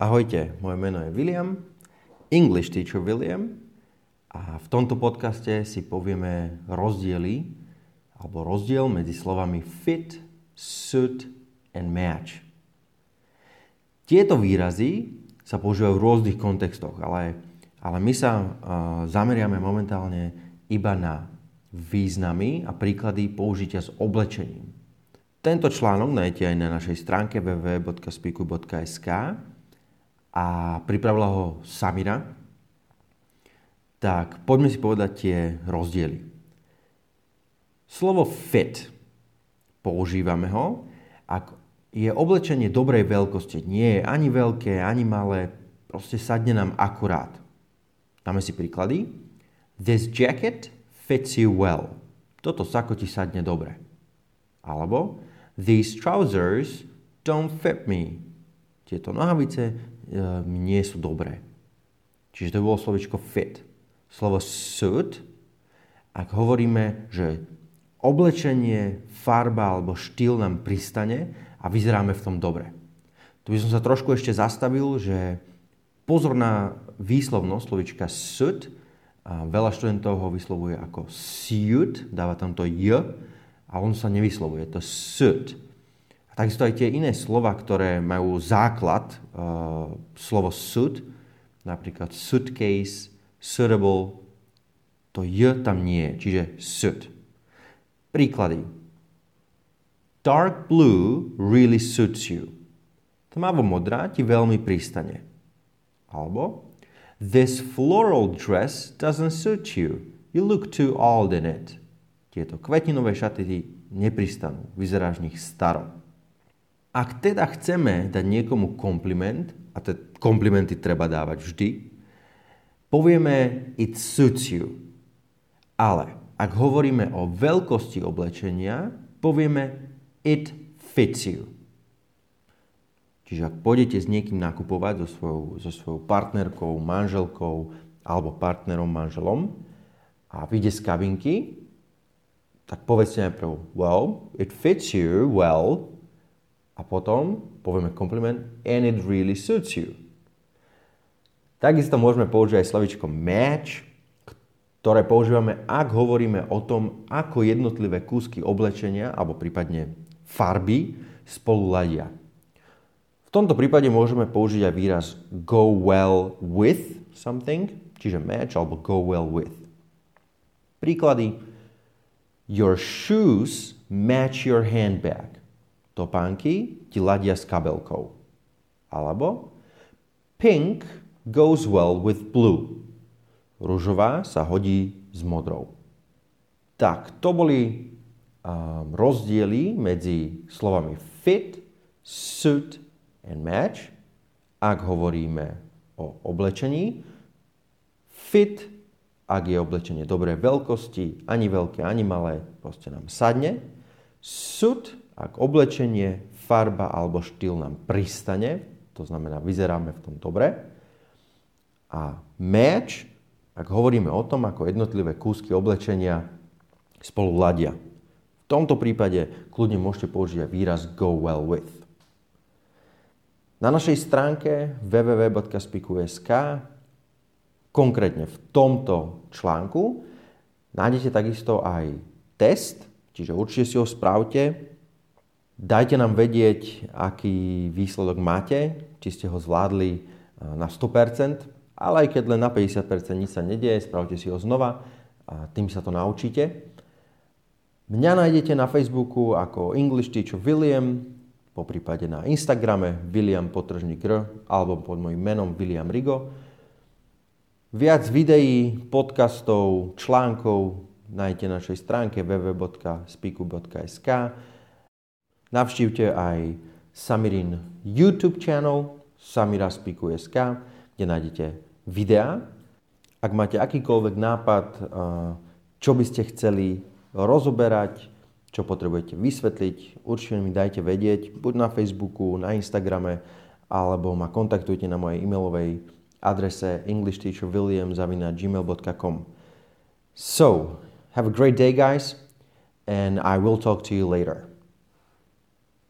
Ahojte, moje meno je William, English teacher William a v tomto podcaste si povieme rozdiely alebo rozdiel medzi slovami fit, suit and match. Tieto výrazy sa používajú v rôznych kontextoch, ale, ale my sa uh, zameriame momentálne iba na významy a príklady použitia s oblečením. Tento článok nájdete aj na našej stránke www.spiku.sk a pripravila ho Samira, tak poďme si povedať tie rozdiely. Slovo fit, používame ho, ak je oblečenie dobrej veľkosti. Nie je ani veľké, ani malé, proste sadne nám akurát. Dáme si príklady. This jacket fits you well. Toto sako ti sadne dobre. Alebo These trousers don't fit me. Tieto nohavice nie sú dobré. Čiže to bolo slovičko fit. Slovo suit, ak hovoríme, že oblečenie, farba alebo štýl nám pristane a vyzeráme v tom dobre. Tu by som sa trošku ešte zastavil, že pozor na výslovnosť slovička suit. A veľa študentov ho vyslovuje ako suit, dáva tam to j a on sa nevyslovuje, to suit. Takisto aj tie iné slova, ktoré majú základ, uh, slovo suit, napríklad suitcase, suitable, to j tam nie je, čiže suit. Príklady. Dark blue really suits you. Tmavo modrá ti veľmi pristane. Alebo This floral dress doesn't suit you. You look too old in it. Tieto kvetinové šaty ti nepristanú. Vyzeráš v nich staro. Ak teda chceme dať niekomu kompliment, a te komplimenty treba dávať vždy, povieme it suits you. Ale ak hovoríme o veľkosti oblečenia, povieme it fits you. Čiže ak pôjdete s niekým nakupovať so svojou, so svojou partnerkou, manželkou alebo partnerom, manželom a vyjde z kabinky, tak povedzte najprv, well, it fits you well, a potom povieme kompliment and it really suits you. Takisto môžeme použiť aj slovičko match, ktoré používame, ak hovoríme o tom, ako jednotlivé kúsky oblečenia alebo prípadne farby spolu ladia. V tomto prípade môžeme použiť aj výraz go well with something, čiže match alebo go well with. Príklady. Your shoes match your handbag topánky ti ladia s kabelkou. Alebo pink goes well with blue. Ružová sa hodí s modrou. Tak, to boli um, rozdiely medzi slovami fit, suit and match. Ak hovoríme o oblečení, fit, ak je oblečenie dobrej veľkosti, ani veľké, ani malé, proste nám sadne. Suit, ak oblečenie, farba alebo štýl nám pristane, to znamená, vyzeráme v tom dobre. A match, ak hovoríme o tom, ako jednotlivé kúsky oblečenia spolu ladia. V tomto prípade kľudne môžete použiť výraz go well with. Na našej stránke www.spiku.sk konkrétne v tomto článku nájdete takisto aj test, čiže určite si ho spravte, Dajte nám vedieť, aký výsledok máte, či ste ho zvládli e, na 100%, ale aj keď len na 50% nič sa nedieje, spravte si ho znova a tým sa to naučíte. Mňa nájdete na Facebooku ako English Teacher William, po prípade na Instagrame William Potržník R alebo pod mojim menom William Rigo. Viac videí, podcastov, článkov nájdete na našej stránke www.spiku.sk Navštívte aj Samirin YouTube channel samiraspiku.sk, kde nájdete videá. Ak máte akýkoľvek nápad, čo by ste chceli rozoberať, čo potrebujete vysvetliť, určite mi dajte vedieť, buď na Facebooku, na Instagrame, alebo ma kontaktujte na mojej e-mailovej adrese englishteacherwilliam.gmail.com So, have a great day guys, and I will talk to you later.